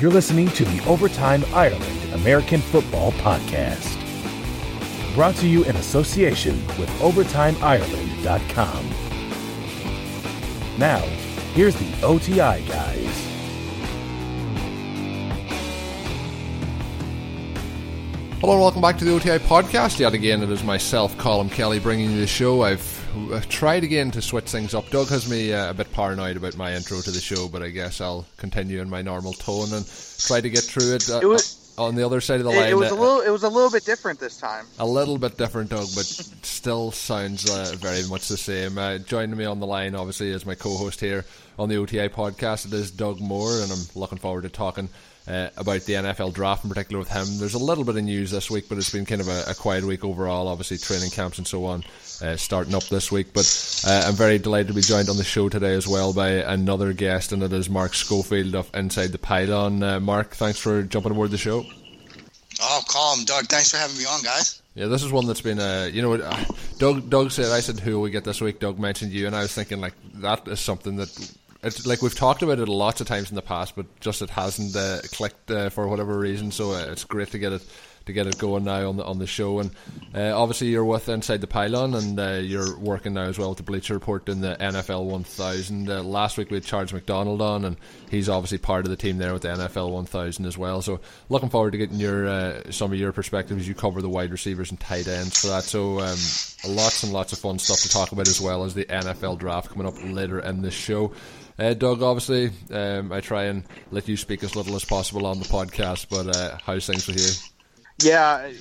You're listening to the Overtime Ireland American Football Podcast. Brought to you in association with OvertimeIreland.com. Now, here's the OTI guys. Hello and welcome back to the OTI podcast. Yet again, it is myself, Colin Kelly, bringing you the show. I've uh, tried again to switch things up. Doug has me uh, a bit paranoid about my intro to the show, but I guess I'll continue in my normal tone and try to get through it. Uh, It was- on the other side of the line. it was uh, a little. It was a little bit different this time. a little bit different, Doug, but still sounds uh, very much the same. Uh, joining me on the line, obviously, is my co-host here on the OTI podcast. It is Doug Moore, and I'm looking forward to talking uh, about the NFL draft in particular with him. There's a little bit of news this week, but it's been kind of a, a quiet week overall. Obviously, training camps and so on uh, starting up this week. But uh, I'm very delighted to be joined on the show today as well by another guest, and it is Mark Schofield of Inside the Pylon. Uh, Mark, thanks for jumping aboard the show. Oh, Colm, Doug. Thanks for having me on, guys. Yeah, this is one that's been, uh, you know, uh, Doug. Doug said, I said, who will we get this week? Doug mentioned you, and I was thinking like that is something that it's like we've talked about it lots of times in the past, but just it hasn't uh, clicked uh, for whatever reason. So uh, it's great to get it to get it going now on the on the show. And uh, obviously, you're with Inside the Pylon, and uh, you're working now as well with the Bleacher Report in the NFL 1000. Uh, last week we had Charles McDonald on, and he's obviously part of the team there with the NFL 1000 as well. So looking forward to getting your uh, some of your perspectives. You cover the wide receivers and tight ends for that. So um, lots and lots of fun stuff to talk about as well as the NFL draft coming up later in the show. Uh, Doug, obviously, um, I try and let you speak as little as possible on the podcast, but uh, how's things with you? Yeah,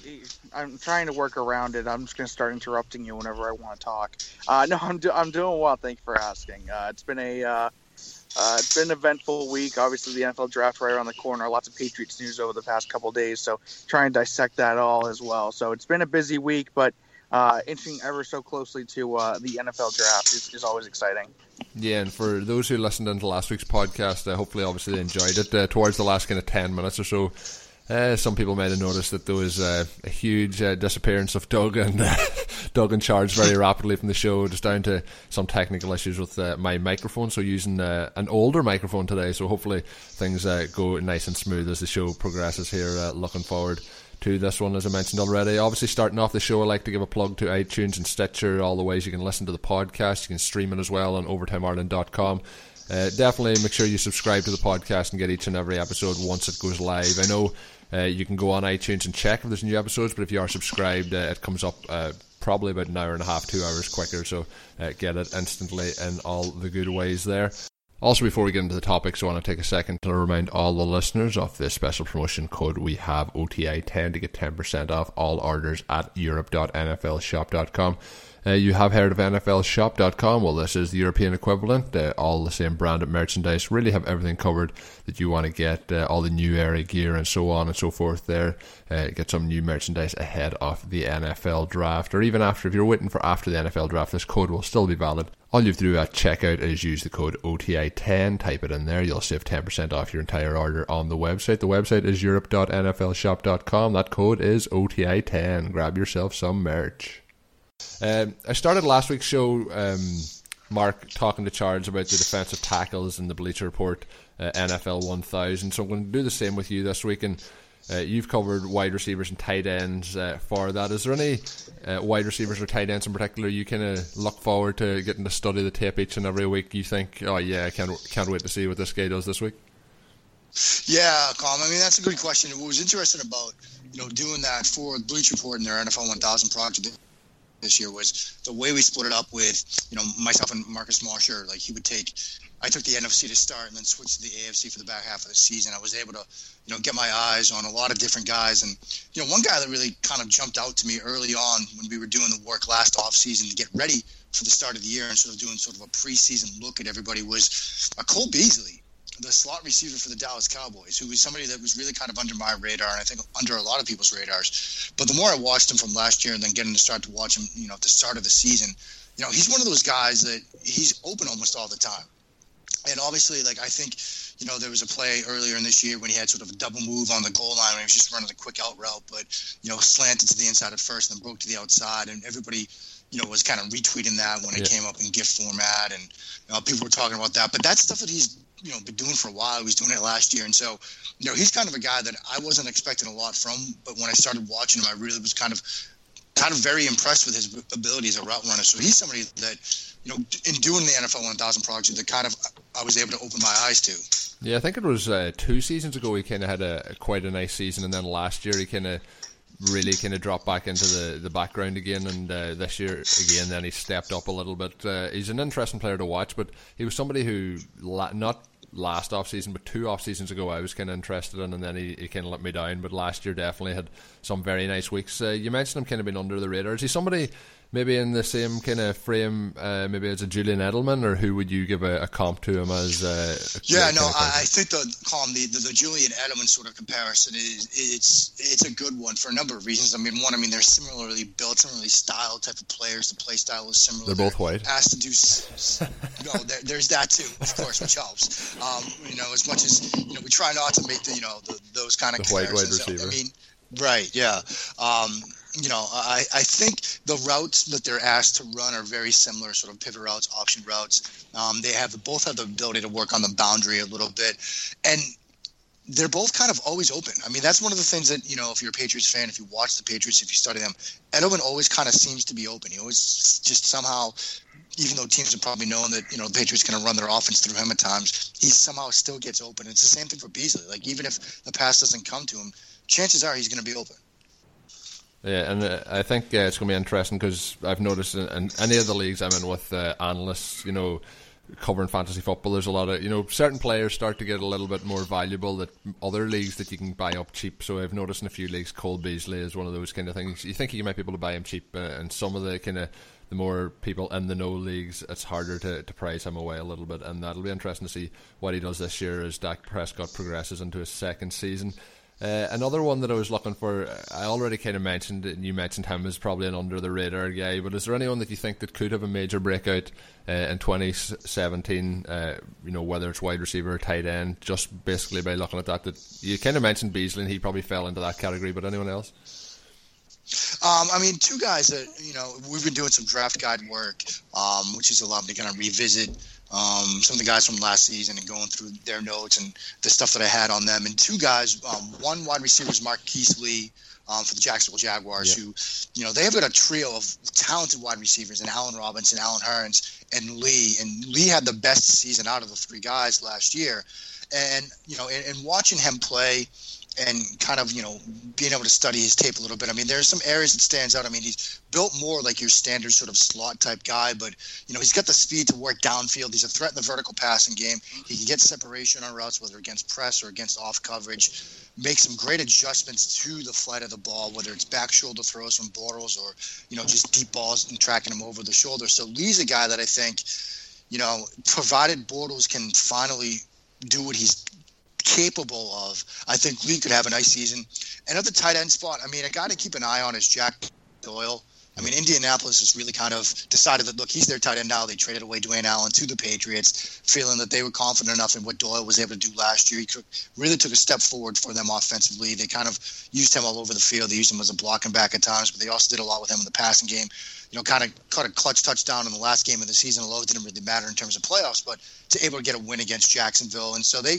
I'm trying to work around it. I'm just gonna start interrupting you whenever I want to talk. Uh, no, I'm do- I'm doing well. Thank you for asking. Uh, it's been a uh, uh, it's been an eventful week. Obviously, the NFL draft right around the corner. Lots of Patriots news over the past couple days. So try and dissect that all as well. So it's been a busy week, but uh, inching ever so closely to uh, the NFL draft is, is always exciting. Yeah, and for those who listened into last week's podcast, uh, hopefully, obviously, they enjoyed it. Uh, towards the last kind of 10 minutes or so, uh, some people might have noticed that there was uh, a huge disappearance of Doug and Doug and Charge very rapidly from the show, just down to some technical issues with my microphone. So using an older microphone today. So hopefully things go nice and smooth as the show progresses here. Looking forward to this one, as I mentioned already. Obviously, starting off the show, I like to give a plug to iTunes and Stitcher, all the ways you can listen to the podcast. You can stream it as well on OvertimeIreland.com. Uh, definitely make sure you subscribe to the podcast and get each and every episode once it goes live. I know uh, you can go on iTunes and check if there's new episodes, but if you are subscribed, uh, it comes up uh, probably about an hour and a half, two hours quicker. So uh, get it instantly in all the good ways there. Also, before we get into the topics, I want to take a second to remind all the listeners of this special promotion code we have OTI10 to get 10% off all orders at europe.nflshop.com. Uh, you have heard of NFLshop.com. Well, this is the European equivalent. Uh, all the same branded merchandise. Really have everything covered that you want to get. Uh, all the New Era gear and so on and so forth there. Uh, get some new merchandise ahead of the NFL draft. Or even after, if you're waiting for after the NFL draft, this code will still be valid. All you have to do at checkout is use the code OTI10, type it in there. You'll save 10% off your entire order on the website. The website is europe.nflshop.com. That code is OTI10. Grab yourself some merch. Um, I started last week's show, um, Mark, talking to Charles about the defensive tackles in the Bleacher Report uh, NFL 1000. So I'm going to do the same with you this week. And uh, you've covered wide receivers and tight ends uh, for that. Is there any uh, wide receivers or tight ends in particular you kind of look forward to getting to study the tape each and every week? You think, oh yeah, I can't can't wait to see what this guy does this week. Yeah, Colm. I mean, that's a good question. What was interesting about you know doing that for Bleacher Report and their NFL 1000 project this year was the way we split it up with you know myself and Marcus Mosher. Like he would take, I took the NFC to start and then switched to the AFC for the back half of the season. I was able to you know get my eyes on a lot of different guys, and you know one guy that really kind of jumped out to me early on when we were doing the work last off season to get ready for the start of the year and sort of doing sort of a preseason look at everybody was uh, Cole Beasley the slot receiver for the Dallas Cowboys, who was somebody that was really kind of under my radar, and I think under a lot of people's radars. But the more I watched him from last year, and then getting to start to watch him, you know, at the start of the season, you know, he's one of those guys that he's open almost all the time. And obviously, like I think, you know, there was a play earlier in this year when he had sort of a double move on the goal line when he was just running a quick out route, but you know, slanted to the inside at first and then broke to the outside, and everybody you know, was kind of retweeting that when it Yeah. came up in GIF format, and you know, people were talking about that. But that's stuff that he's you know been doing for a while. He was doing it last year, and so you know he's kind of a guy that I wasn't expecting a lot from. But when I started watching him, I really was kind of kind of very impressed with his ability as a route runner. So he's somebody that you know in doing the NFL 1000 project that kind of I was able to open my eyes to. Yeah, I think it was uh, two seasons ago he kind of had a, quite a nice season, and then last year he kind of really kind of dropped back into the, the background again, and uh, this year again then he stepped up a little bit. Uh, he's an interesting player to watch, but he was somebody who la- not last off season, but two off seasons ago, I was kind of interested in, and then he, he kind of let me down. But last year, definitely had some very nice weeks. Uh, you mentioned him kind of being under the radar. Is he somebody maybe in the same kind of frame, uh, maybe as a Julian Edelman, or who would you give a, a comp to him as? Uh, yeah, no, I, I, think the Colm the, the, the Julian Edelman sort of comparison is it's it's a good one for a number of reasons. I mean, one, I mean they're similarly built, similarly styled type of players. The play style is similar. They're both white. Asked to do no, there, there's that too, of course, which helps. Um, you know, as much as you know, we try not to make the you know the, those kind of the white wide receiver. I mean, right, yeah. Um, you know, I, I think the routes that they're asked to run are very similar, sort of pivot routes, option routes. Um, they have both have the ability to work on the boundary a little bit, and they're both kind of always open. I mean, that's one of the things that you know, if you're a Patriots fan, if you watch the Patriots, if you study them, Edelman always kind of seems to be open. He always just somehow, even though teams have probably known that you know the Patriots going to run their offense through him at times, he somehow still gets open. It's the same thing for Beasley. Like even if the pass doesn't come to him, chances are he's going to be open. Yeah, and uh, I think uh, it's going to be interesting because I've noticed in, in, any of the leagues I'm in with uh, analysts, you know, covering fantasy football, there's a lot of, you know, certain players start to get a little bit more valuable that other leagues that you can buy up cheap. So I've noticed in a few leagues, Cole Beasley is one of those kind of things. You think you might be able to buy him cheap, uh, and some of the kind of the more people in the no leagues, it's harder to, to price him away a little bit, and that'll be interesting to see what he does this year as Dak Prescott progresses into his second season. Uh, another one that I was looking for, I already kind of mentioned, and you mentioned him as probably an under the radar guy. But is there anyone that you think that could have a major breakout uh, in 2017? Uh, you know, whether it's wide receiver or tight end, just basically by looking at that. That you kind of mentioned Beasley, and he probably fell into that category. But anyone else? Um, I mean, two guys that you know we've been doing some draft guide work, um, which is allowed me to kind of revisit um, some of the guys from last season and going through their notes and the stuff that I had on them. And two guys, um, one wide receiver is Marquise Lee um, for the Jacksonville Jaguars, who, you know, they have got a trio of talented wide receivers and Allen Robinson, Allen Hurns, and Lee. And Lee had the best season out of the three guys last year. And, you know, and, and watching him play – and kind of you know being able to study his tape a little bit. I mean, there's some areas that stands out. I mean, he's built more like your standard sort of slot type guy, but you know he's got the speed to work downfield. He's a threat in the vertical passing game. He can get separation on routes, whether against press or against off coverage. Make some great adjustments to the flight of the ball, whether it's back shoulder throws from Bortles or you know just deep balls and tracking him over the shoulder. So Lee's a guy that I think, you know, provided Bortles can finally do what he's capable of. I think Lee could have a nice season. The tight end spot, I mean, a guy to keep an eye on is Jack Doyle. I mean, Indianapolis has really kind of decided that look, he's their tight end now. They traded away Dwayne Allen to the Patriots, feeling that they were confident enough in what Doyle was able to do last year. He really took a step forward for them offensively. They kind of used him all over the field. They used him as a blocking back at times, but they also did a lot with him in the passing game. You know, kind of caught a clutch touchdown in the last game of the season. Although it didn't really matter in terms of playoffs, but to able to get a win against Jacksonville, and so they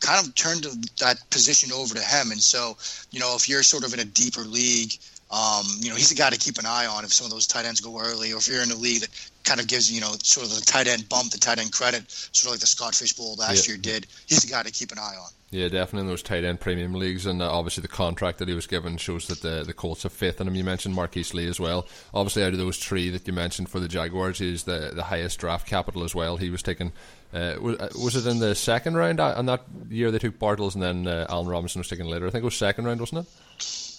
kind of turned that position over to him. And so, you know, if you're sort of in a deeper league um, you know, he's a guy to keep an eye on if some of those tight ends go early, or if you're in a league that kind of gives you know sort of the tight end bump, the tight end credit, sort of like the Scott Fish Bowl last yeah. year did. He's a guy to keep an eye on. Yeah, definitely in those tight end premium leagues, and uh, obviously the contract that he was given shows that the the Colts have faith in him. You mentioned Marquise Lee as well. Obviously, out of those three that you mentioned for the Jaguars, he's the the highest draft capital as well. He was taken. Uh, was, uh, was, it in the second round on uh, that year they took Bortles, and then uh, Allen Robinson was taken later? I think it was second round, wasn't it?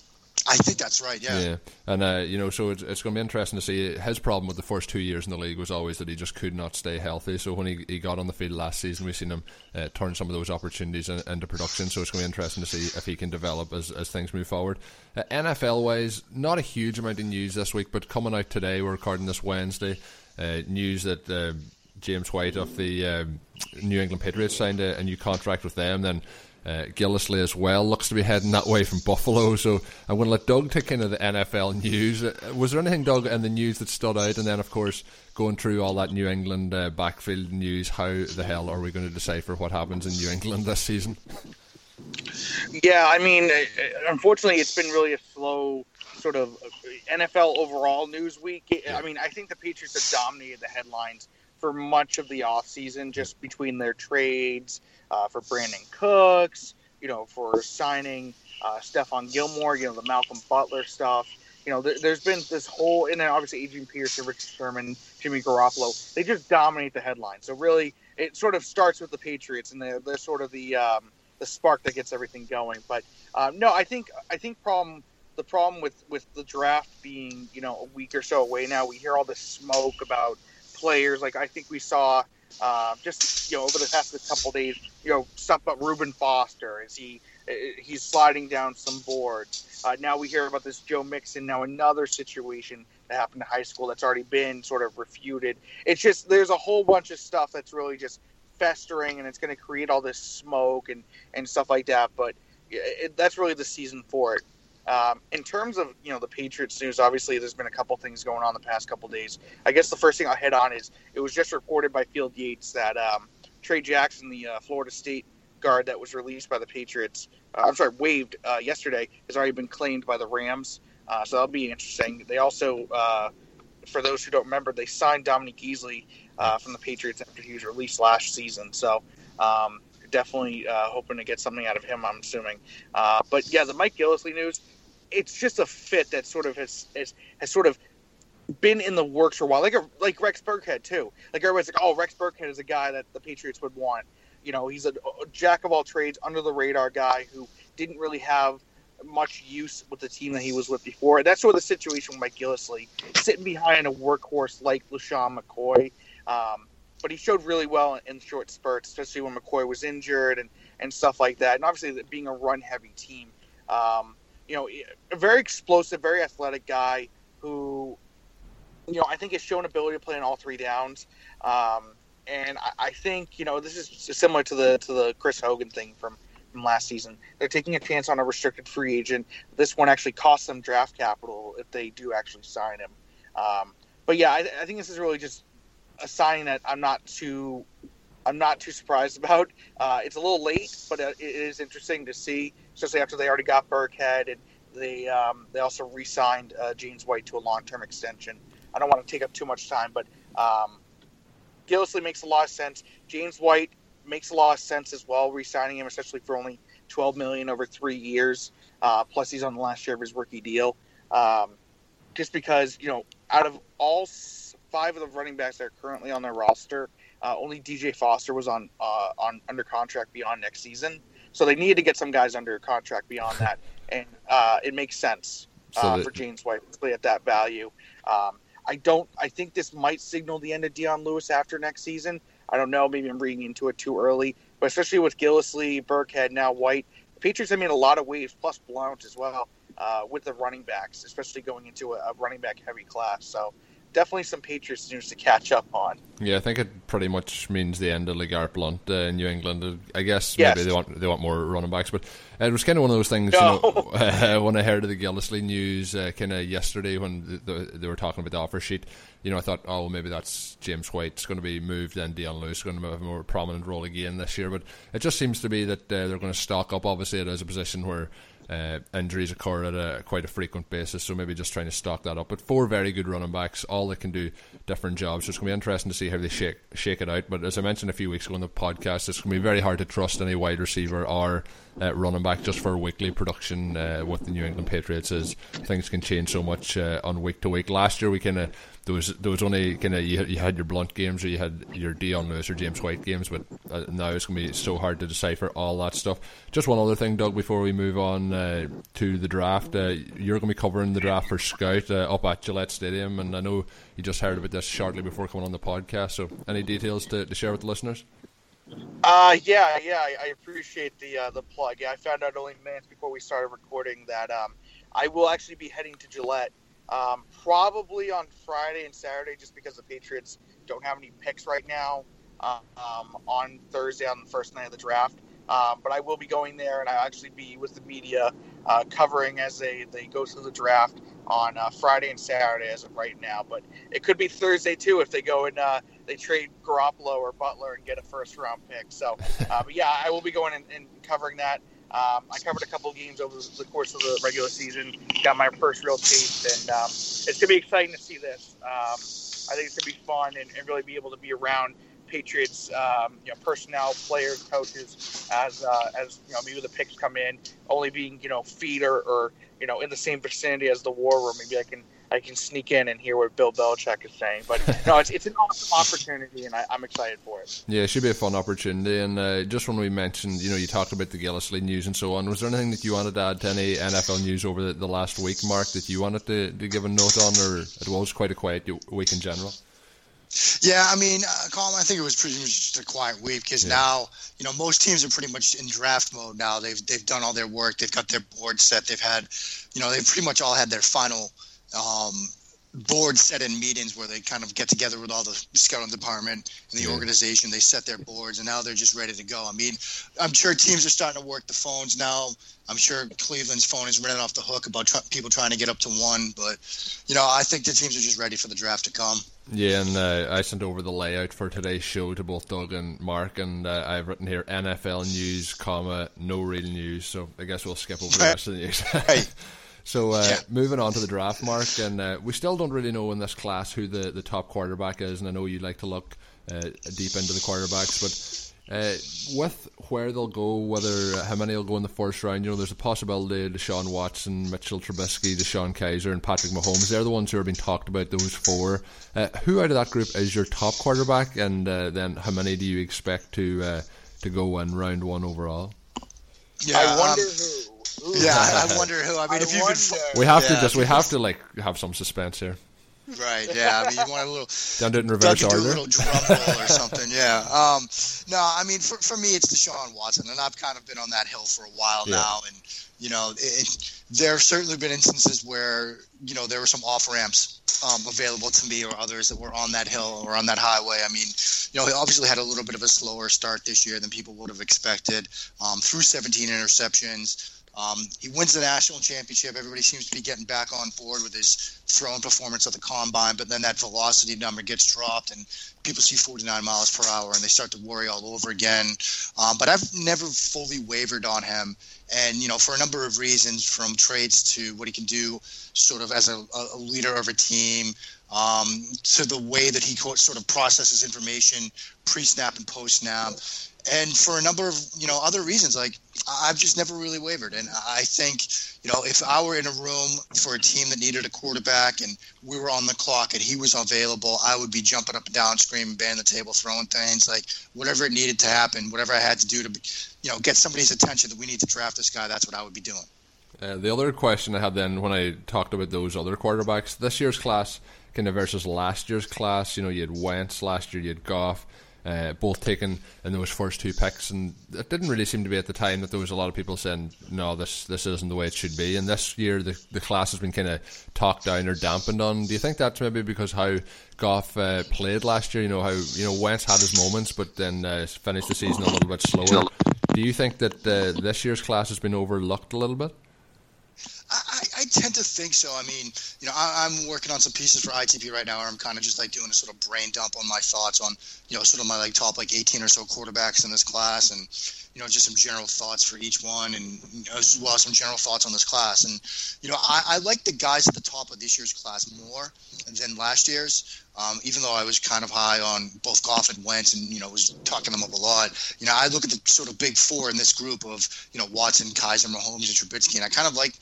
I think that's right. Yeah. Yeah, and uh, you know, so it's, it's going to be interesting to see. His problem with the first two years in the league was always that he just could not stay healthy. So when he, he got on the field last season, we've seen him uh, turn some of those opportunities in, into production. So it's going to be interesting to see if he can develop as, as things move forward. Uh, NFL wise, not a huge amount of news this week, but coming out today, we're recording this Wednesday. Uh, news that uh, James White of the um, New England Patriots signed a, a, new contract with them. Then Uh, Gillislee as well looks to be heading that way from Buffalo. So I'm going to let Doug take into the NFL news. Uh, was there anything, Doug, in the news that stood out? And then, of course, going through all that New England uh, backfield news, how the hell are we going to decipher what happens in New England this season? Yeah, I mean, uh, unfortunately, it's been really a slow sort of uh, NFL overall news week. I mean, I think the Patriots have dominated the headlines for much of the offseason just between their trades uh, for Brandin Cooks, you know, for signing uh, Stephon Gilmore, you know, the Malcolm Butler stuff. You know, there, has been this whole, and then obviously Adrian Peterson, Richard Sherman, Jimmy Garoppolo. They just dominate the headlines. So really, it sort of starts with the Patriots, and they're, they're sort of the um, the spark that gets everything going. But um, no, I think I think problem the problem with with the draft being you know a week or so away now. We hear all this smoke about players. Like I think we saw uh, just you know over the past couple days, you know stuff about Reuben Foster. Is he uh, he's sliding down some boards? Uh, now we hear about this Joe Mixon. Now another situation that happened in high school that's already been sort of refuted. It's just there's a whole bunch of stuff that's really just festering, and it's going to create all this smoke and and stuff like that. But it, that's really the season for it. Um, in terms of you know the Patriots news, obviously there's been a couple things going on the past couple days. I guess the first thing I'll hit on is it was just reported by Field Yates that um, Tre' Jackson, the uh, Florida State guard that was released by the Patriots, uh, I'm sorry, waived uh, yesterday, has already been claimed by the Rams. Uh, so that'll be interesting. They also, uh, for those who don't remember, they signed Dominique Easley uh, from the Patriots after he was released last season. So. Um, definitely hoping to get something out of him. I'm assuming, but yeah, the Mike Gillislee news it's just a fit that sort of has, has has sort of been in the works for a while, like like Rex Burkhead too. Like everybody's like, oh, Rex Burkhead is a guy that the Patriots would want. You know, he's a, a jack of all trades, under the radar guy who didn't really have much use with the team that he was with before. And that's sort of the situation with Mike Gillislee, sitting behind a workhorse like LeSean McCoy. Um, but he showed really well in, in short spurts, especially when McCoy was injured and, and stuff like that. And obviously, being a run heavy team. Um, you know, a very explosive, very athletic guy who, you know, I think has shown ability to play in all three downs. Um, and I, I, think you know this is similar to the to the Chris Hogan thing from from last season. They're taking a chance on a restricted free agent. This one actually costs them draft capital if they do actually sign him. Um, but yeah, I, I think this is really just a sign that I'm not too I'm not too surprised about. Uh, it's a little late, but it is interesting to see especially after they already got Burkhead and they um, they also re-signed uh, James White to a long-term extension. I don't want to take up too much time, but um, Gillislee makes a lot of sense. James White makes a lot of sense as well, re-signing him especially for only 12 million over three years. Uh, plus, he's on the last year of his rookie deal. Um, just because you know, out of all five of the running backs that are currently on their roster, uh, only DJ Foster was on uh, on under contract beyond next season. So they needed to get some guys under contract beyond that, and uh, it makes sense uh, so for James White to play at that value. Um, I don't. I think this might signal the end of Dion Lewis after next season. I don't know. Maybe I'm reading into it too early, but especially with Gillislee, Burkhead, now White, the Patriots have made a lot of waves, plus Blount as well, uh, with the running backs, especially going into a, a running back heavy class. So definitely some Patriots news to catch up on. Yeah, I think it pretty much means the end of LeGarrette Blount uh, in New England. I guess yes. maybe they want they want more running backs, but it was kind of one of those things. No. You know, uh, when I heard of the Gillislee news uh, kind of yesterday when the, the, they were talking about the offer sheet, you know, I thought, oh, maybe that's James White's going to be moved, and Dion Lewis is going to have a more prominent role again this year. But it just seems to be that uh, they're going to stock up. Obviously, it is a position where uh, injuries occur at a quite a frequent basis, so maybe just trying to stock that up. But four very good running backs, all that can do different jobs. So it's going to be interesting to see how they shake shake it out. But as I mentioned a few weeks ago in the podcast, it's going to be very hard to trust any wide receiver or uh, running back just for weekly production uh, with the New England Patriots, as things can change so much uh, on week to week. Last year we kind of there was there was only kind of you, you had your Blount games or you had your Dion Lewis or James White games, but uh, now it's going to be so hard to decipher all that stuff. Just one other thing, Doug, before we move on uh, to the draft, uh, you're going to be covering the draft for Scout uh, up at Gillette Stadium, and I know you just heard about this shortly before coming on the podcast. So, any details to, to share with the listeners? Uh, yeah, yeah, I, appreciate the uh, the plug. Yeah, I found out only minutes before we started recording that um, I will actually be heading to Gillette um, probably on Friday and Saturday, just because the Patriots don't have any picks right now. Um, on Thursday, on the first night of the draft, Um, but I will be going there, and I'll actually be with the media uh, covering as they, they go through the draft on uh, Friday and Saturday as of right now. But it could be Thursday too if they go and uh, they trade Garoppolo or Butler and get a first round pick. So, uh, but yeah, I will be going and, and covering that. Um, I covered a couple games over the course of the regular season, got my first real taste, and um, it's gonna be exciting to see this. Um, I think it's gonna be fun and, and really be able to be around Patriots, um, you know, personnel, players, coaches, as uh, as you know, maybe the picks come in, only being you know feeder or you know in the same vicinity as the war room. Maybe I can I can sneak in and hear what Bill Belichick is saying. But no, it's, it's an awesome opportunity, and I, am excited for it. Yeah, it should be a fun opportunity. And uh, just when we mentioned, you know, you talked about the Gillislee news and so on, was there anything that you wanted to add to any NFL news over the, the last week, Mark, that you wanted to, to give a note on, or it was quite a quiet week in general? Yeah, I mean, uh, Colin, I think it was pretty much just a quiet week because yeah. now, you know, most teams are pretty much in draft mode now. They've they've done all their work. They've got their board set. They've had, you know, they've pretty much all had their final um, board set in meetings where they kind of get together with all the scouting department and the yeah. organization. They set their boards, and now they're just ready to go. I mean, I'm sure teams are starting to work the phones now. I'm sure Cleveland's phone is running off the hook about tr- people trying to get up to one, but you know, I think the teams are just ready for the draft to come. Yeah, and uh, I sent over the layout for today's show to both Doug and Mark, and uh, I've written here NFL news, comma no real news. So I guess we'll skip over the rest of the news. So uh, yeah. moving on to the draft, Mark, and uh, we still don't really know in this class who the, the top quarterback is, and I know you like to look uh, deep into the quarterbacks, but uh, with where they'll go, whether how many will go in the first round, you know, there's a possibility Deshaun Watson, Mitchell Trubisky, DeShone Kizer, and Patrick Mahomes. They're the ones who are being talked about. Those four. Uh, who out of that group is your top quarterback, and uh, then how many do you expect to to go in round one overall? Yeah, I wonder um, who yeah, I wonder who. I mean, I if you could, we have yeah, to just we have to like have some suspense here. Right. Yeah. I mean, you want a little. Don't it in reverse order. a little drum roll or something. Yeah. Um, no, I mean, for, for me, it's Deshaun Watson, and I've kind of been on that hill for a while yeah. now, and you know, it, it, there have certainly been instances where you know there were some off ramps um, available to me or others that were on that hill or on that highway. I mean, you know, he obviously had a little bit of a slower start this year than people would have expected. Um, threw 17 interceptions. Um, he wins the national championship. Everybody seems to be getting back on board with his throwing performance at the combine, but then that velocity number gets dropped, and people see 49 miles per hour, and they start to worry all over again. Um, but I've never fully wavered on him, and you know, for a number of reasons, from traits to what he can do, sort of as a, a leader of a team, um, to the way that he sort of processes information pre-snap and post-snap and for a number of you know other reasons like i've just never really wavered. And i think you know if i were in a room for a team that needed a quarterback and we were on the clock and he was available i would be jumping up and down screaming banging the table throwing things like whatever it needed to happen whatever i had to do to you know get somebody's attention that we need to draft this guy that's what i would be doing. Uh, the other question i had then when i talked about those other quarterbacks this year's class kind of versus last year's class you know you had wentz last year you had goff uh, both taken in those first two picks, and it didn't really seem to be at the time that there was a lot of people saying, "No, this this isn't the way it should be." And this year, the the class has been kind of talked down or dampened on. Do you think that's maybe because how Goff uh, played last year? You know how you know Wentz had his moments, but then uh, finished the season a little bit slower. Do you think that uh, this year's class has been overlooked a little bit? I, tend to think so. I mean, you know, I, am working on some pieces for ITP right now, where I'm kind of just like doing a sort of brain dump on my thoughts on, you know, sort of my like top like 18 or so quarterbacks in this class, and you know, just some general thoughts for each one, and as well some general thoughts on this class. And you know, I, I like the guys at the top of this year's class more than last year's. Um, even though I was kind of high on both Goff and Wentz, and you know was talking them up a lot. You know, I look at the sort of big four in this group of you know Watson, Kizer, Mahomes, and Trubisky, and I kind of like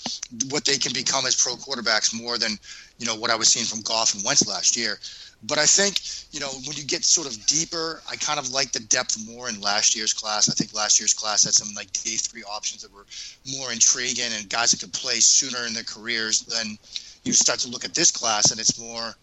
what they can become as pro quarterbacks more than you know what I was seeing from Goff and Wentz last year. But I think you know when you get sort of deeper, I kind of like the depth more in last year's class. I think last year's class had some like day three options that were more intriguing and guys that could play sooner in their careers than you start to look at this class, and it's more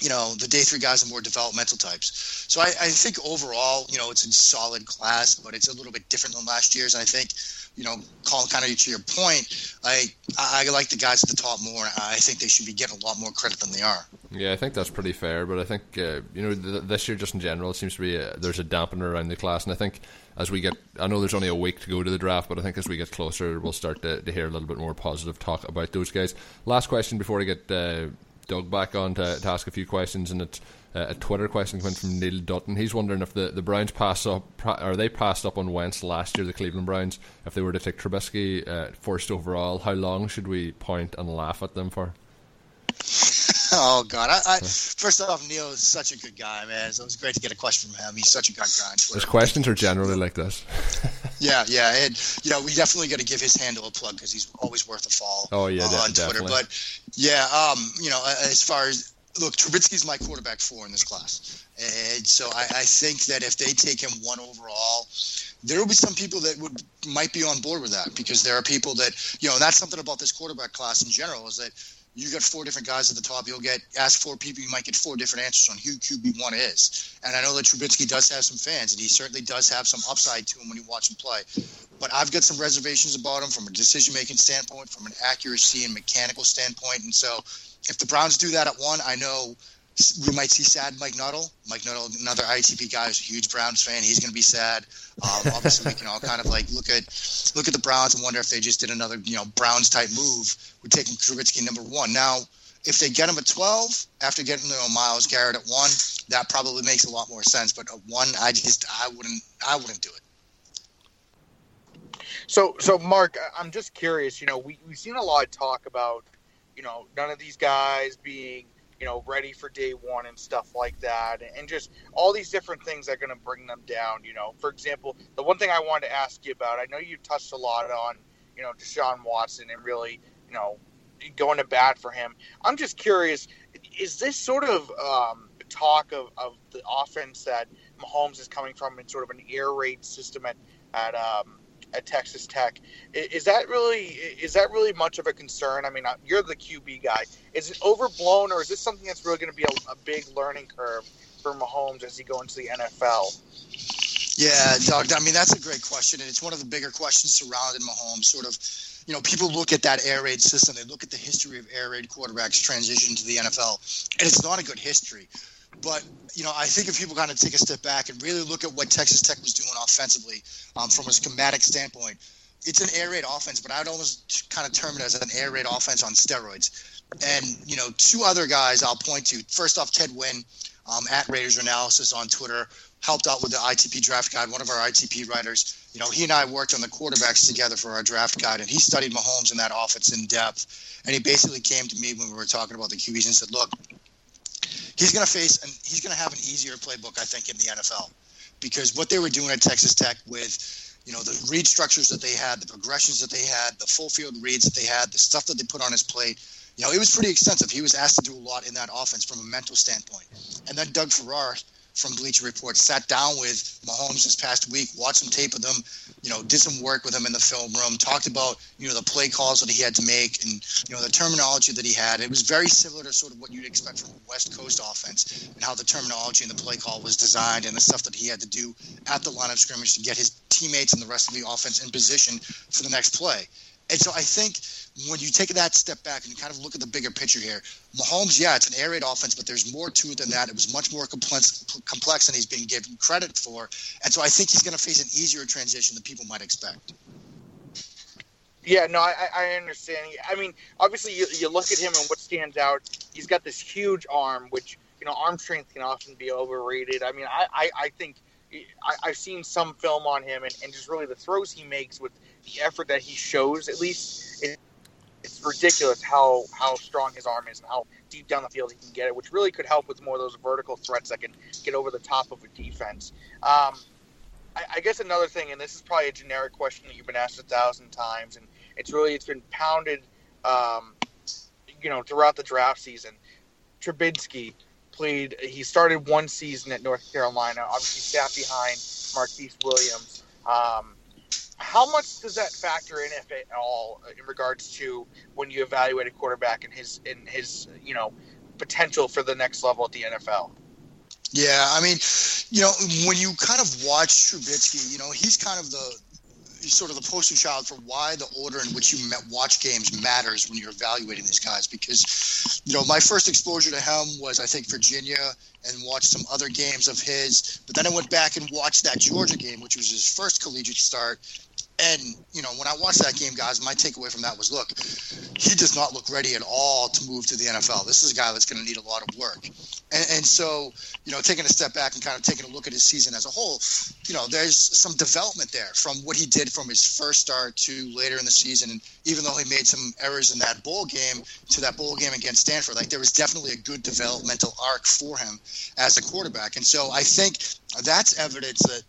you know, the day three guys are more developmental types. So I, I think overall, you know, it's a solid class, but it's a little bit different than last year's. And I think, you know, call kind of to your point, I I like the guys at the top more. I think they should be getting a lot more credit than they are. Yeah, I think that's pretty fair. But I think uh, you know th- this year, just in general, it seems to be a, there's a dampener around the class, and I think as we get, I know there's only a week to go to the draft, but I think as we get closer, we'll start to, to hear a little bit more positive talk about those guys. Last question before I get uh, Doug back on to, to ask a few questions, and it's uh, a Twitter question coming from Neil Dutton. He's wondering if the, the Browns pass up, or they passed up on Wentz last year, the Cleveland Browns. If they were to take Trubisky uh, first overall, how long should we point and laugh at them for? oh God! I, I, first off, Neil is such a good guy, man. So it was great to get a question from him. He's such a good guy. His questions are generally like this. yeah, yeah, and you know we definitely got to give his handle a plug because he's always worth a follow. Oh yeah, uh, on Twitter. Definitely. But yeah, um, you know, as far as look, Trubisky's my quarterback four in this class, and so I, I think that if they take him one overall, there will be some people that would might be on board with that because there are people that you know that's something about this quarterback class in general is that you got four different guys at the top. You'll get ask four people, you might get four different answers on who QB one is. And I know that Trubisky does have some fans, and he certainly does have some upside to him when you watch him play. But I've got some reservations about him from a decision making standpoint, from an accuracy and mechanical standpoint. And so if the Browns do that at one, I know we might see sad Mike Nuttall. Mike Nuttall, another ITP guy, who's a huge Browns fan. He's going to be sad. Um, obviously, we can all kind of like look at look at the Browns and wonder if they just did another you know Browns type move We're taking Trubisky number one. Now, if they get him at twelve after getting you know, Myles Garrett at one, that probably makes a lot more sense. But at one, I just I wouldn't I wouldn't do it. So, so Mark, I'm just curious. You know, we we've seen a lot of talk about, you know, none of these guys being you know, ready for day one and stuff like that, and just all these different things that are going to bring them down. You know, for example, the one thing I wanted to ask you about, I know you touched a lot on, you know, Deshaun Watson and really, you know, going to bat for him. I'm just curious, is this sort of um, talk of, of the offense that Mahomes is coming from in sort of an air raid system at, at um, at Texas Tech. Is that really is that really much of a concern? I mean, you're the QB guy. Is it overblown, or is this something that's really going to be a, a big learning curve for Mahomes as he go into the NFL? Yeah, Doug. I mean, that's a great question, and it's one of the bigger questions surrounding Mahomes. Sort of, you know, people look at that air raid system. They look at the history of air raid quarterbacks transition to the NFL, and it's not a good history. But you know, I think if people kind of take a step back and really look at what Texas Tech was doing offensively um, from a schematic standpoint, it's an air raid offense, but I'd almost kind of term it as an air raid offense on steroids. And you know, two other guys I'll point to. First off, Ted Nguyen um, at Raiders Analysis on Twitter helped out with the ITP draft guide. One of our ITP writers, you know, he and I worked on the quarterbacks together for our draft guide, and he studied Mahomes in that offense in depth. And he basically came to me when we were talking about the QBs and said, "Look, he's going to face and he's going to have an easier playbook, I think, in the NFL because what they were doing at Texas Tech with you know the read structures that they had, the progressions that they had, the full field reads that they had, the stuff that they put on his plate. You know, it was pretty extensive. He was asked to do a lot in that offense from a mental standpoint. And then Doug Farrar from Bleacher Report sat down with Mahomes this past week, watched some tape of them, you know, did some work with him in the film room, talked about, you know, the play calls that he had to make and, you know, the terminology that he had. It was very similar to sort of what you'd expect from a West Coast offense and how the terminology and the play call was designed and the stuff that he had to do at the line of scrimmage to get his teammates and the rest of the offense in position for the next play. And so I think when you take that step back and you kind of look at the bigger picture here, Mahomes, yeah, it's an air raid offense, but there's more to it than that. It was much more complex, complex than he's being given credit for. And so I think he's going to face an easier transition than people might expect. Yeah, no, I, I understand. I mean, obviously, you, you look at him and what stands out. He's got this huge arm, which you know, arm strength can often be overrated. I mean, I, I, I think I, have seen some film on him, and, and just really the throws he makes with the effort that he shows, at least it, it's ridiculous how how strong his arm is and how deep down the field he can get it, which really could help with more of those vertical threats that can get over the top of a defense. Um, I, I, guess another thing, and this is probably a generic question that you've been asked a thousand times, and it's really it's been pounded, um, you know, throughout the draft season. Trubisky played. He started one season at North Carolina. Obviously, sat behind Marquise Williams. Um, how much does that factor in, if at all, in regards to when you evaluate a quarterback and his in his you know potential for the next level at the NFL? Yeah, I mean, you know, when you kind of watch Trubisky, you know, he's kind of the sort of the poster child for why the order in which you watch games matters when you're evaluating these guys. Because, you know, my first exposure to him was, I think, Virginia and watched some other games of his. But then I went back and watched that Georgia game, which was his first collegiate start. And, you know, when I watched that game, guys, my takeaway from that was look, he does not look ready at all to move to the NFL. This is a guy that's going to need a lot of work. And, and, so, you know, taking a step back and kind of taking a look at his season as a whole, you know, there's some development there from what he did from his first start to later in the season. And even though he made some errors in that bowl game to that bowl game against Stanford, like there was definitely a good developmental arc for him as a quarterback. And so I think that's evidence that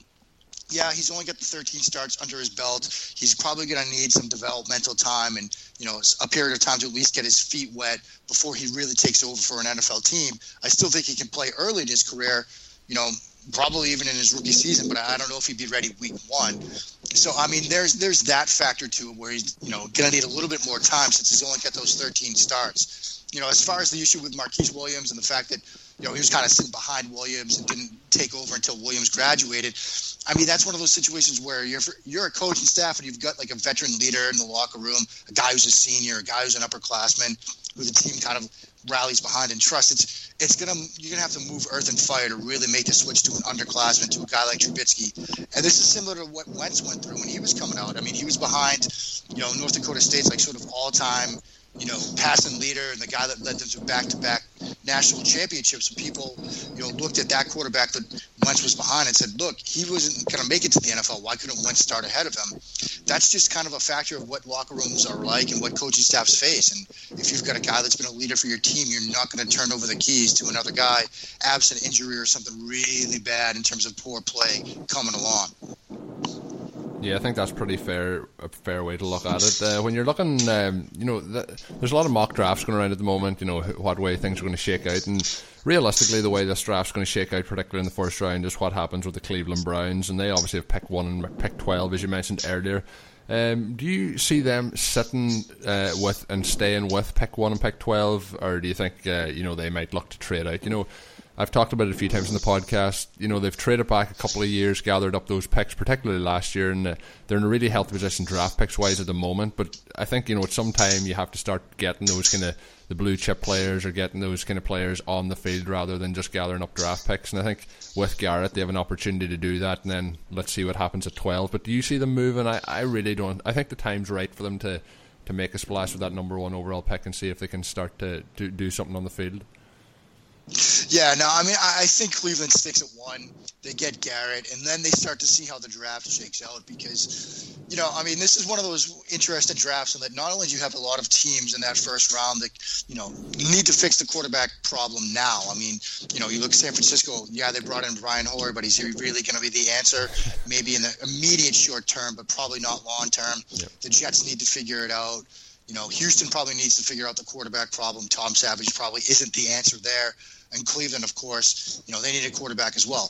yeah, he's only got the 13 starts under his belt. He's probably going to need some developmental time and you know a period of time to at least get his feet wet before he really takes over for an NFL team. I still think he can play early in his career. You know, probably even in his rookie season, but I don't know if he'd be ready week one. So I mean, there's there's that factor to it where he's you know going to need a little bit more time since he's only got those 13 starts. You know, as far as the issue with Marquise Williams and the fact that you know he was kind of sitting behind Williams and didn't take over until Williams graduated. I mean, that's one of those situations where you're you're a coach and staff, and you've got like a veteran leader in the locker room, a guy who's a senior, a guy who's an upperclassman, who the team kind of rallies behind and trusts. It's it's gonna you're gonna have to move earth and fire to really make the switch to an underclassman to a guy like Trubisky. And this is similar to what Wentz went through when he was coming out. I mean, he was behind, you know, North Dakota State's like sort of all time you know, passing leader and the guy that led them to back-to-back national championships. And people, you know, looked at that quarterback that Wentz was behind and said, "Look, he wasn't going to make it to the NFL. Why couldn't Wentz start ahead of him?" That's just kind of a factor of what locker rooms are like and what coaching staffs face. And if you've got a guy that's been a leader for your team, you're not going to turn over the keys to another guy, absent injury or something really bad in terms of poor play coming along. Yeah, I think that's pretty fair a fair way to look at it. Uh, when you're looking, um, you know, there's a lot of mock drafts going around at the moment. You know, what way things are going to shake out, and realistically, the way this draft's going to shake out, particularly in the first round, is what happens with the Cleveland Browns, and they obviously have picked one and picked twelve, as you mentioned earlier. Um, do you see them sitting uh, with and staying with pick one and pick twelve, or do you think uh, you know they might look to trade out? You know, I've talked about it a few times in the podcast. You know, they've traded back a couple of years, gathered up those picks, particularly last year, and uh, they're in a really healthy position draft picks wise at the moment. But I think you know at some time you have to start getting those kind of the blue chip players are getting those kind of players on the field rather than just gathering up draft picks. And I think with Garrett, they have an opportunity to do that. And then let's see what happens at twelve. But do you see them moving? I, I really don't. I think the time's right for them to to make a splash with that number one overall pick and see if they can start to, to do something on the field. Yeah, no, I mean, I think Cleveland sticks at one. They get Garrett, and then they start to see how the draft shakes out because, you know, I mean, this is one of those interesting drafts in that not only do you have a lot of teams in that first round that, you know, need to fix the quarterback problem now. I mean, you know, you look at San Francisco, yeah, they brought in Brian Hoyer, but he's really going to be the answer maybe in the immediate short term, but probably not long term. Yep. The Jets need to figure it out. You know, Houston probably needs to figure out the quarterback problem. Tom Savage probably isn't the answer there. And Cleveland, of course, you know, they need a quarterback as well.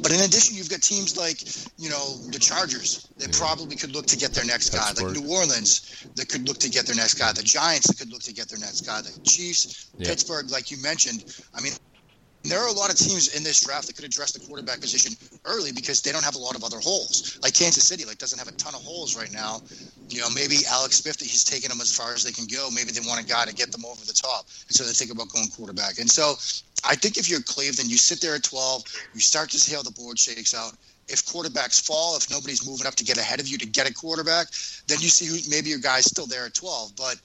But in addition, you've got teams like, you know, the Chargers. that yeah. probably could look to get their next guy. Like New Orleans, that could look to get their next guy. The Giants, that could look to get their next guy. The Chiefs, yeah. Pittsburgh, like you mentioned. I mean, there are a lot of teams in this draft that could address the quarterback position early because they don't have a lot of other holes. Like Kansas City, like doesn't have a ton of holes right now. You know, maybe Alex Smith, he's taking them as far as they can go. Maybe they want a guy to get them over the top, and so they think about going quarterback. And so, I think if you're Cleveland, you sit there at 12, you start to see how the board shakes out. If quarterbacks fall, if nobody's moving up to get ahead of you to get a quarterback, then you see who maybe your guy's still there at 12, but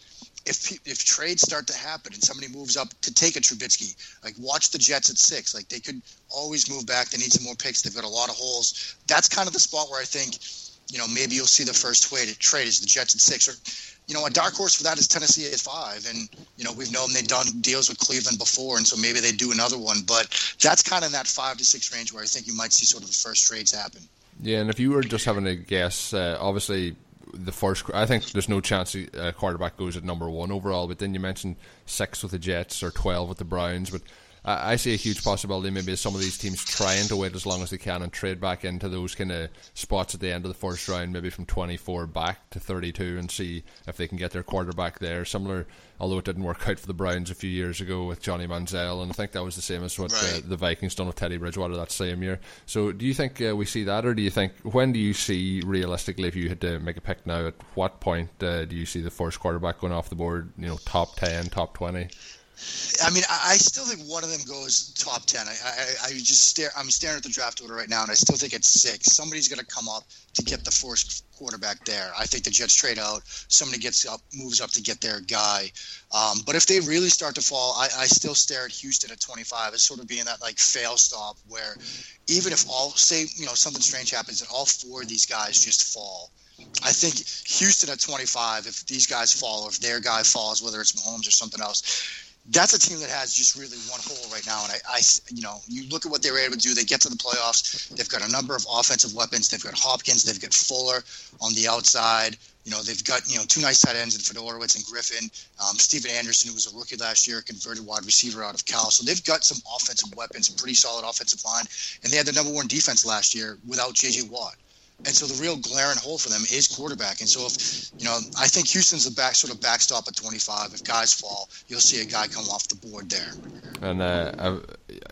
if if trades start to happen and somebody moves up to take a Trubisky, like watch the Jets at six. Like they could always move back. They need some more picks. They've got a lot of holes. That's kind of the spot where I think, you know, maybe you'll see the first trade. Trade is the Jets at six, or you know, a dark horse for that is Tennessee at five. And you know, we've known they've done deals with Cleveland before, and so maybe they do another one. But that's kind of in that five to six range where I think you might see sort of the first trades happen. Yeah, and if you were just having a guess, uh, obviously the first. I think there's no chance a quarterback goes at number one overall. But then you mentioned six with the Jets or twelve with the Browns. But I, I see a huge possibility maybe some of these teams trying to wait as long as they can and trade back into those kind of spots at the end of the first round, maybe from 24 back to 32, and see if they can get their quarterback there. Similar, although it didn't work out for the Browns a few years ago with Johnny Manziel, and I think that was the same as what uh, right. uh, the Vikings done with Teddy Bridgewater that same year. So, do you think uh, we see that, or do you think when do you see realistically, if you had to make a pick now, at what point uh, do you see the first quarterback going off the board? You know, top 10, top 20? I mean, I, still think one of them goes top ten. I, I, I just stare. I'm staring at the draft order right now, and I still think it's six. Somebody's going to come up to get the first quarterback there. I think the Jets trade out. Somebody gets up, moves up to get their guy. Um, but if they really start to fall, I, I still stare at Houston at 25 as sort of being that like fail stop where even if all say you know something strange happens and all four of these guys just fall. I think Houston at 25, if these guys fall or if their guy falls, whether it's Mahomes or something else, that's a team that has just really one hole right now. And I, I, you know, you look at what they were able to do. They get to the playoffs. They've got a number of offensive weapons. They've got Hopkins. They've got Fuller on the outside. You know, they've got you know two nice tight ends in Fiedorowicz and Griffin. Um, Stephen Anderson, who was a rookie last year, converted wide receiver out of Cal. So they've got some offensive weapons, a pretty solid offensive line, and they had the number one defense last year without J.J. Watt. And so the real glaring hole for them is quarterback. And so if you know, I think Houston's the back sort of backstop at 25. If guys fall, you'll see a guy come off the board there. And uh,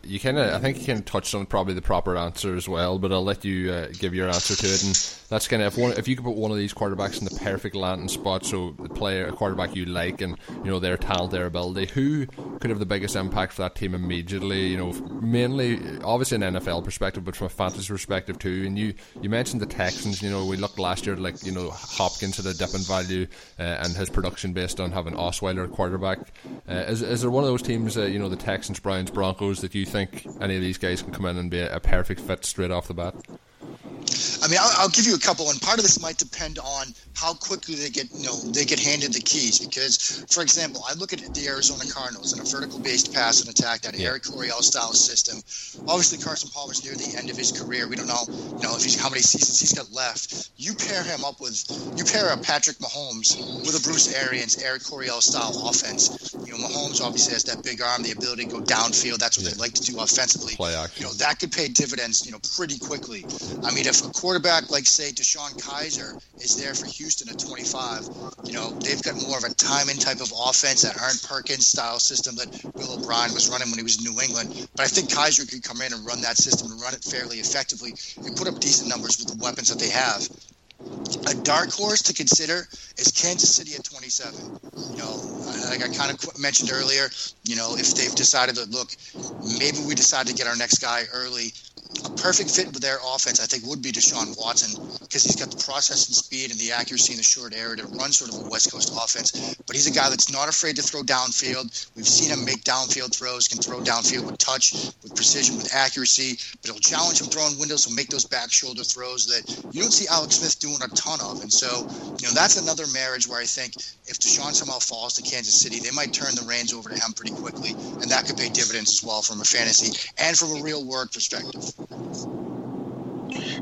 you kind of, I think you can touch on probably the proper answer as well. But I'll let you uh, give your answer to it. And that's kind of if one, if you could put one of these quarterbacks in the perfect landing spot, so the player, a quarterback you like, and you know their talent, their ability, who could have the biggest impact for that team immediately? You know, mainly obviously an NFL perspective, but from a fantasy perspective too. And you you mentioned the Texans. You know, we looked last year like you know Hopkins had a dip in value uh, and his production based on having Osweiler quarterback. Uh, is is there one of those teams, uh, you know, the Texans, Browns, Broncos, that you think any of these guys can come in and be a, a perfect fit straight off the bat? I mean, I'll, I'll, give you a couple, and part of this might depend on how quickly they get, you know, they get handed the keys. Because, for example, I look at the Arizona Cardinals in a vertical-based pass and attack, that yeah. Air Coryell style system. Obviously, Carson Palmer's near the end of his career. We don't know, you know, if he's how many seasons he's got left. You pair him up with, you pair up Patrick Mahomes with a Bruce Arians, Air Coryell style offense. You know, Mahomes obviously has that big arm, the ability to go downfield. That's what yeah. they like to do offensively. Play action. You know, that could pay dividends, you know, pretty quickly. I mean, if a quarterback like say DeShone Kizer is there for Houston at 25, you know they've got more of a timing type of offense, that Erhardt-Perkins style system that Bill O'Brien was running when he was in New England. But I think Kizer could come in and run that system and run it fairly effectively and put up decent numbers with the weapons that they have. A dark horse to consider is Kansas City at 27. You know, like I kind of mentioned earlier, you know, if they've decided that, look, maybe we decide to get our next guy early, a perfect fit with their offense, I think, would be Deshaun Watson because he's got the processing speed and the accuracy in the short area to run sort of a West Coast offense. But he's a guy that's not afraid to throw downfield. We've seen him make downfield throws, can throw downfield with touch, with precision, with accuracy. But he'll challenge him throwing windows. He'll make those back shoulder throws that you don't see Alex Smith doing a ton of. And so, you know, that's another marriage where I think if Deshaun somehow falls to Kansas City, they might turn the reins over to him pretty quickly, and that could pay dividends as well from a fantasy and from a real work perspective.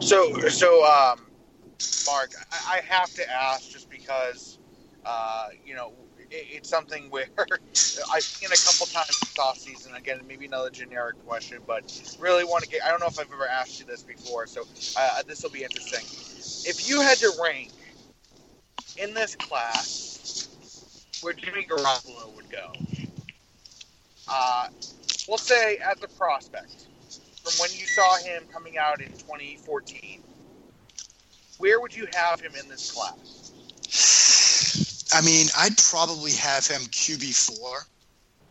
So, so, um, Mark, I, I have to ask just because, uh, you know, it, it's something where I've seen a couple times this off season. Again, maybe another generic question, but really want to get. I don't know if I've ever asked you this before, so uh, this will be interesting. If you had to rank in this class where Jimmy Garoppolo would go, uh, we'll say as a prospect from when you saw him coming out in 2014, where would you have him in this class? I mean, I'd probably have him QB four.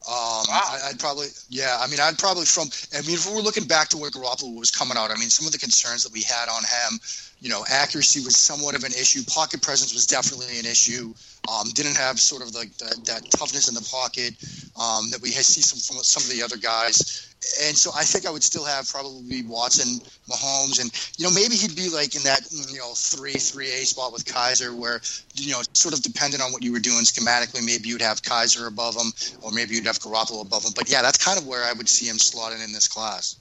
Um, wow. I, would probably, yeah. I mean, I'd probably from. I mean, if we're looking back to where Garoppolo was coming out, I mean, some of the concerns that we had on him, you know, accuracy was somewhat of an issue. Pocket presence was definitely an issue. Um, didn't have sort of like the, that toughness in the pocket um, that we see some from some of the other guys and so I think I would still have probably Watson, Mahomes, and you know maybe he'd be like in that you know three three A spot with Kizer, where you know sort of dependent on what you were doing schematically, maybe you'd have Kizer above him, or maybe you'd have Garoppolo above him. But yeah, that's kind of where I would see him slotted in this class.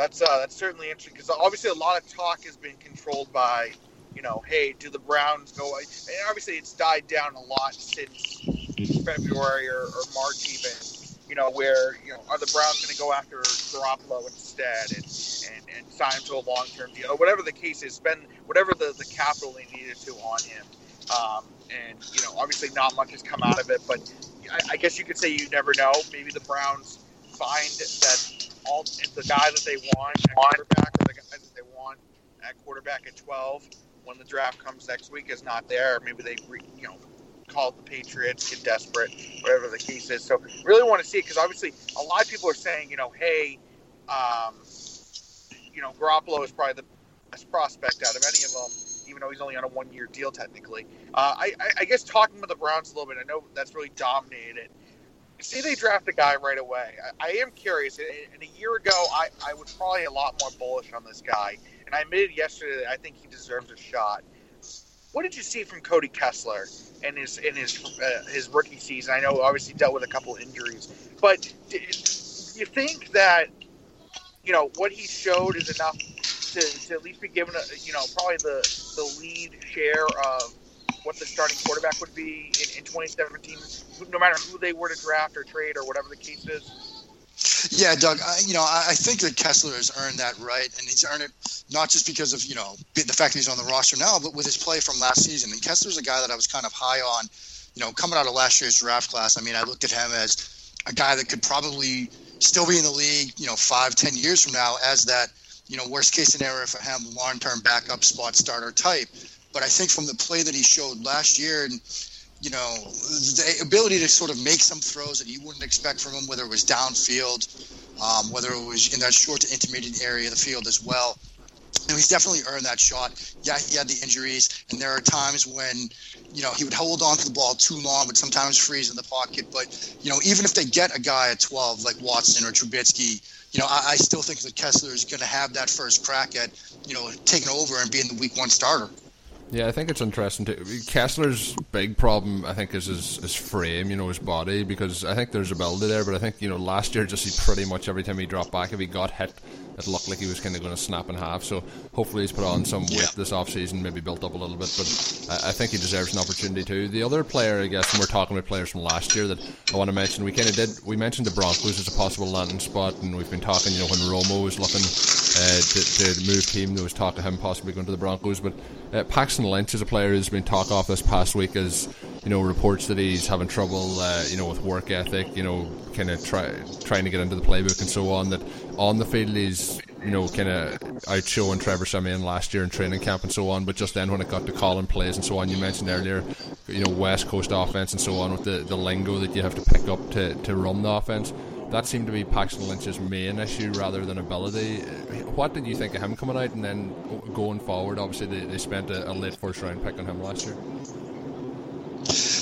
That's uh, that's certainly interesting because obviously a lot of talk has been controlled by, you know, hey, do the Browns go? And obviously it's died down a lot since February or, or March even you know, where you know, are the Browns going to go after Garoppolo instead and, and, and sign him to a long term deal whatever the case is, spend whatever the, the capital they needed to on him. Um, and you know, obviously, not much has come out of it, but I, I guess you could say you never know. Maybe the Browns find that all the guy that they want at quarterback or the guy that they want at quarterback at 12 when the draft comes next week is not there. Maybe they, you know, call the Patriots, get desperate, whatever the case is. So really want to see it because obviously a lot of people are saying, you know, hey, um, you know, Garoppolo is probably the best prospect out of any of them, even though he's only on a one-year deal technically. Uh, I, I, guess talking about the Browns a little bit, I know that's really dominated. See, they draft a guy right away. I, I am curious. And a year ago, I, I was probably a lot more bullish on this guy, and I admitted yesterday that I think he deserves a shot. What did you see from Cody Kessler in his in his uh, his rookie season? I know obviously dealt with a couple injuries, but do you think that you know what he showed is enough to, to at least be given a you know probably the the lead share of what the starting quarterback would be in, in 2017, no matter who they were to draft or trade or whatever the case is? Yeah, Doug. I, you know, I, I think that Kessler has earned that right, and he's earned it not just because of you know the fact that he's on the roster now, but with his play from last season. And Kessler's a guy that I was kind of high on, you know, coming out of last year's draft class. I mean, I looked at him as a guy that could probably still be in the league, you know, five, ten years from now as that, you know, worst case scenario for him, long term backup spot starter type. But I think from the play that he showed last year, and you know, the ability to sort of make some throws that you wouldn't expect from him, whether it was downfield, um, whether it was in that short to intermediate area of the field as well. And he's definitely earned that shot. Yeah, he had the injuries, and there are times when, you know, he would hold on to the ball too long, but sometimes freeze in the pocket. But, you know, even if they get a guy at 12 like Watson or Trubisky, you know, I, I still think that Kessler is going to have that first crack at, you know, taking over and being the week one starter. Yeah, I think it's interesting too. Kessler's big problem, I think, is his, his frame, you know, his body, because I think there's ability there, but I think, you know, last year, just he pretty much every time he dropped back, if he got hit, it looked like he was kind of going to snap in half. So hopefully he's put on some weight yeah. this offseason, maybe built up a little bit, but I, I, think he deserves an opportunity too. The other player, I guess, when we're talking about players from last year that I want to mention, we kind of did, we mentioned the Broncos as a possible landing spot, and we've been talking, you know, when Romo was looking uh, to, to move team, there was talk of him possibly going to the Broncos, but uh, Paxton Lynch is a player who's been talked off this past week as you know reports that he's having trouble uh, you know with work ethic you know kind of try, trying to get into the playbook and so on that on the field he's you know kind of outshowing Trevor Siemian last year in training camp and so on but just then when it got to calling plays and so on you mentioned earlier you know West Coast offense and so on with the, the lingo that you have to pick up to, to run the offense that seemed to be Paxton Lynch's main issue rather than ability. What did you think of him coming out and then going forward? Obviously, they, they spent a, a late first round pick on him last year.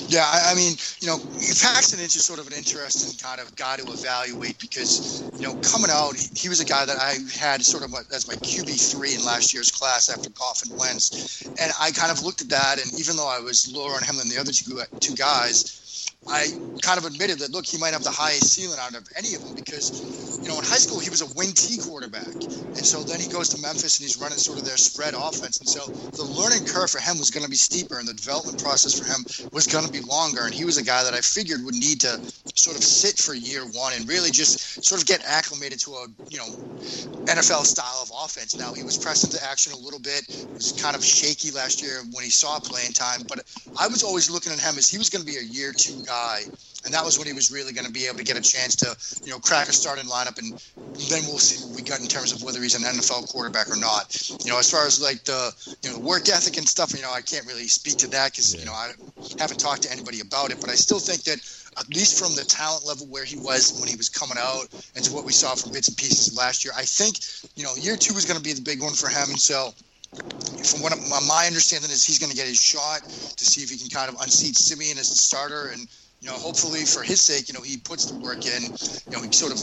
Yeah, I, I, mean, you know, Paxton Lynch is sort of an interesting kind of guy to evaluate because, you know, coming out, he, was a guy that I had sort of as my QB three in last year's class after Goff and Wentz, and I kind of looked at that, and even though I was lower on him than the other two two guys, I kind of admitted that look, he might have the highest ceiling out of any of them because, you know, in high school he was a wing T quarterback, and so then he goes to Memphis and he's running sort of their spread offense, and so the learning curve for him was going to be steeper, and the development process for him was going to be longer, and he was a guy that I figured would need to sort of sit for year one and really just sort of get acclimated to a you know NFL style of offense. Now he was pressed into action a little bit, it was kind of shaky last year when he saw playing time, but I was always looking at him as he was going to be a year two guy, and that was when he was really going to be able to get a chance to, you know, crack a starting lineup, and then we'll see what we got in terms of whether he's an NFL quarterback or not. You know, as far as like the, you know, the work ethic and stuff, you know, I can't really speak to that because yeah. you know I haven't talked to anybody about it, but I still think that at least from the talent level where he was when he was coming out and to what we saw from bits and pieces last year, I think you know year two is going to be the big one for him, and so from what my understanding is he's going to get his shot to see if he can kind of unseat Siemian as the starter and you know hopefully for his sake you know he puts the work in you know he sort of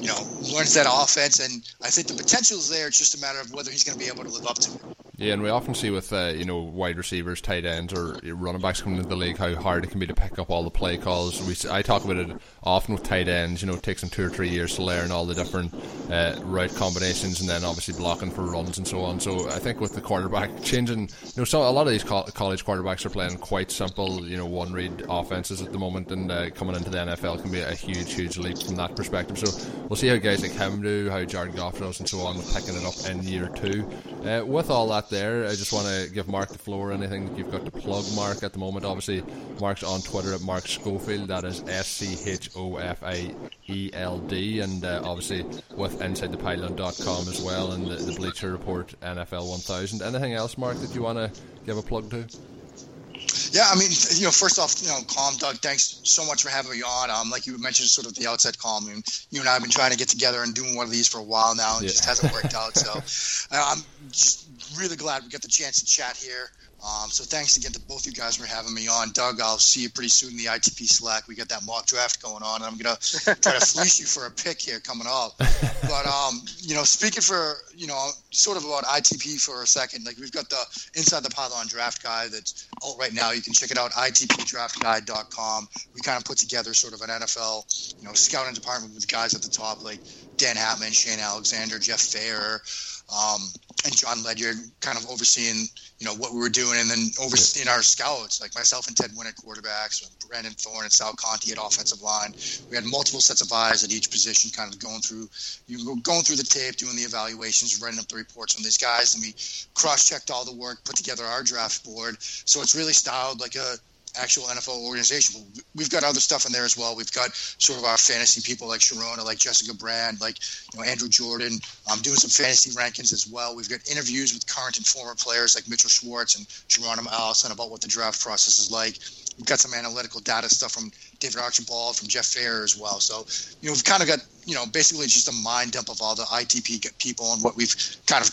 you know learns that offense and I think the potential is there it's just a matter of whether he's going to be able to live up to it Yeah, and we often see with uh, you know wide receivers, tight ends, or running backs coming into the league how hard it can be to pick up all the play calls. We I talk about it often with tight ends. You know, it takes them two or three years to learn all the different uh, route combinations, and then obviously blocking for runs and so on. So I think with the quarterback changing, you know, so a lot of these co- college quarterbacks are playing quite simple, you know, one read offenses at the moment, and uh, coming into the NFL can be a huge, huge leap from that perspective. So we'll see how guys like him do, how Jared Goff does, and so on with picking it up in year two. Uh, with all that there. I just want to give Mark the floor. Anything you've got to plug, Mark, at the moment? Obviously, Mark's on Twitter at Mark Schofield. That is S C H O F I E L D. And uh, obviously with InsideThePylon.com as well and the, the Bleacher Report NFL 1000. Anything else, Mark, that you want to give a plug to? Yeah, I mean, you know, first off, you know, Colm Doug, thanks so much for having me on. Um, like you mentioned, sort of the outset, Colm. I mean, you and I have been trying to get together and doing one of these for a while now, and yeah. just hasn't worked out. So uh, I'm just really glad we got the chance to chat here. Um, so thanks again to both you guys for having me on. Doug, I'll see you pretty soon in the ITP Slack. We got that mock draft going on, and I'm gonna try to fleece you for a pick here coming up. But um, you know, speaking for you know, sort of about ITP for a second. Like we've got the Inside the Pylon Draft Guide that's out right now. You can check it out itpdraftguide.com. We kind of put together sort of an NFL, you know, scouting department with guys at the top like Dan Hatman, Shane Alexander, Jeff Fair um, and John Ledyard kind of overseeing, you know, what we were doing, and then overseeing our scouts, like myself and Ted Winnick, quarterbacks, Brandon Thorn and Sal Conti at offensive line. We had multiple sets of eyes at each position, kind of going through, you know, going through the tape, doing the evaluations, writing up the reports on these guys, and we cross-checked all the work, put together our draft board. So it's really styled like a actual NFL organization. We've got other stuff in there as well. We've got sort of our fantasy people like Sharona, like Jessica Brand, like you know Andrew Jordan. I'm um, doing some fantasy rankings as well. We've got interviews with current and former players like Mitchell Schwartz and Geronimo Allison about what the draft process is like. We've got some analytical data stuff from David Archibald, from Jeff Fair as well. So, you know, we've kind of got, you know, basically just a mind dump of all the ITP people and what we've kind of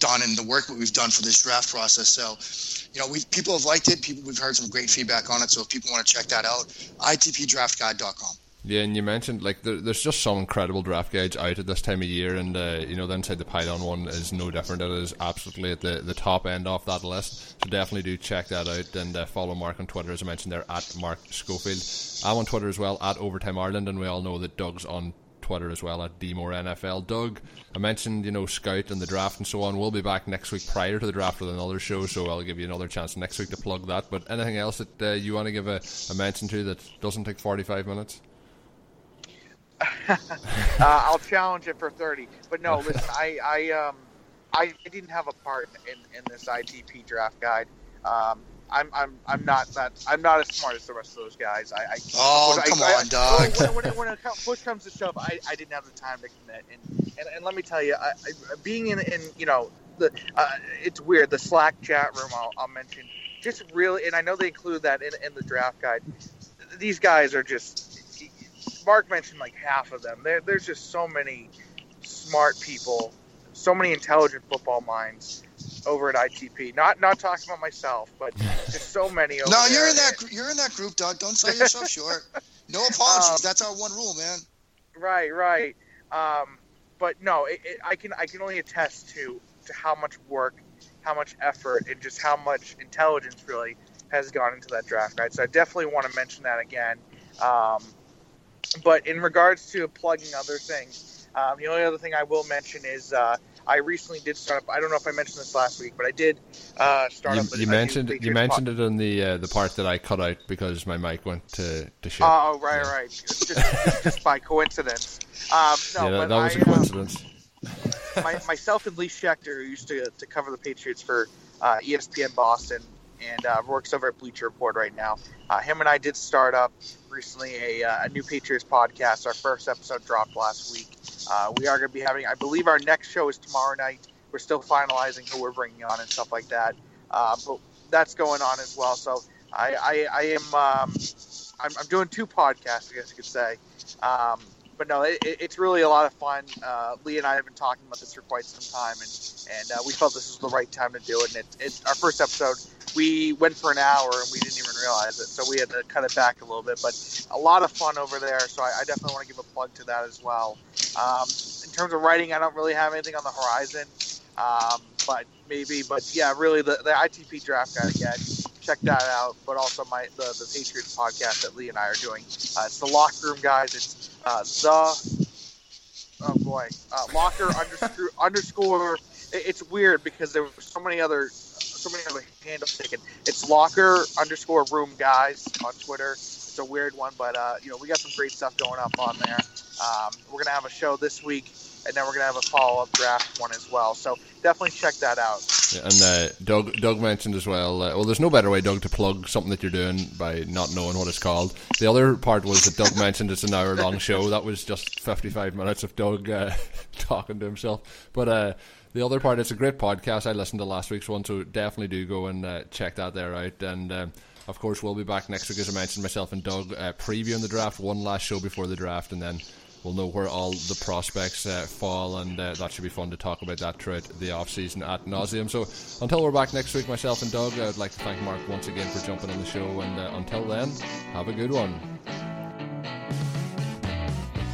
done and the work that we've done for this draft process. So, you know, we people have liked it. People we've heard some great feedback on it. So if people want to check that out, itpdraftguide.com. Yeah, and you mentioned like there, there's just some incredible draft guides out at this time of year, and uh, you know the inside the Pylon one is no different. It is absolutely at the, the top end of that list. So definitely do check that out and uh, follow Mark on Twitter as I mentioned there at Mark Schofield. I'm on Twitter as well at Overtime Ireland, and we all know that Doug's on Twitter as well at DMore NFL. Doug, I mentioned you know Scout and the draft and so on. We'll be back next week prior to the draft with another show, so I'll give you another chance next week to plug that. But anything else that uh, you want to give a, a mention to that doesn't take forty five minutes? Uh, I'll challenge it for thirty. But no, listen, I I um I didn't have a part in, in this ITP draft guide. Um, I'm I'm I'm not that I'm not as smart as the rest of those guys. I, I oh come I, on, Doug. When, when, when, when push comes to shove, I, I didn't have the time to commit. And and, and let me tell you, I, I, being in in you know the uh, it's weird. The Slack chat room I'll, I'll mention just really, and I know they include that in in the draft guide. These guys are just. Mark mentioned like half of them. There, there's just so many smart people, so many intelligent football minds over at ITP. Not not talking about myself, but just so many. Over no, you're in that you're in that group, Doug. Don't sell yourself short. No apologies. Um, That's our one rule, man. Right, right. Um, but no, it, it, I can I can only attest to to how much work, how much effort, and just how much intelligence really has gone into that draft guide. So I definitely want to mention that again. Um, but in regards to plugging other things, um, the only other thing I will mention is uh, I recently did start up. I don't know if I mentioned this last week, but I did uh, start you, up. you mentioned you mentioned it in the uh, the part that I cut out because my mic went to to shit. Oh right, yeah. right, just, just, just, by coincidence. Um, no, yeah, that, that was I, a coincidence. Um, my, myself and Lee Schechter, who used to to cover the Patriots for uh, ESPN Boston and uh, works over at Bleacher Report right now. Uh, him and I did start up recently a, uh, a new Patriots podcast. Our first episode dropped last week. Uh, we are going to be having, I believe, our next show is tomorrow night. We're still finalizing who we're bringing on and stuff like that, uh, but that's going on as well. So I, I, I am, um, I'm, I'm, doing two podcasts, I guess you could say. Um, but no, it, it's really a lot of fun. Uh, Lee and I have been talking about this for quite some time, and and uh, we felt this was the right time to do it. And it, it's our first episode we went for an hour and we didn't even realize it, so we had to cut it back a little bit. But a lot of fun over there, so I, I definitely want to give a plug to that as well. Um, in terms of writing, I don't really have anything on the horizon. Um, but maybe. But yeah, really, the, the ITP draft guide again. Check that out. But also my the, the Patriots podcast that Lee and I are doing. Uh, it's the locker room guys. It's uh, the oh boy, uh, locker underscore underscore. It's weird because there were so many other so many other handles taken. It's locker underscore room guys on Twitter. It's a weird one, but uh, you know we got some great stuff going up on there. Um, we're gonna have a show this week, and then we're gonna have a follow up draft one as well. So definitely check that out. And uh, Doug Doug mentioned as well. Uh, well, there's no better way, Doug, to plug something that you're doing by not knowing what it's called. The other part was that Doug mentioned it's an hour long show. That was just 55 minutes of Doug uh, talking to himself. But uh, the other part, it's a great podcast. I listened to last week's one, so definitely do go and uh, check that there out. And um, of course, we'll be back next week, as I mentioned, myself and Doug uh, previewing the draft, one last show before the draft, and then we'll know where all the prospects uh, fall, and uh, that should be fun to talk about that throughout the off season at nauseum. So until we're back next week, myself and Doug, I'd like to thank Mark once again for jumping on the show, and uh, until then, have a good one.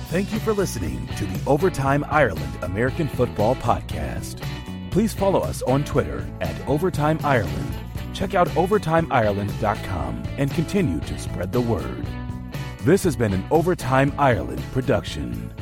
Thank you for listening to the Overtime Ireland American Football Podcast. Please follow us on Twitter at Overtime Ireland. Check out OvertimeIreland.com and continue to spread the word. This has been an Overtime Ireland production.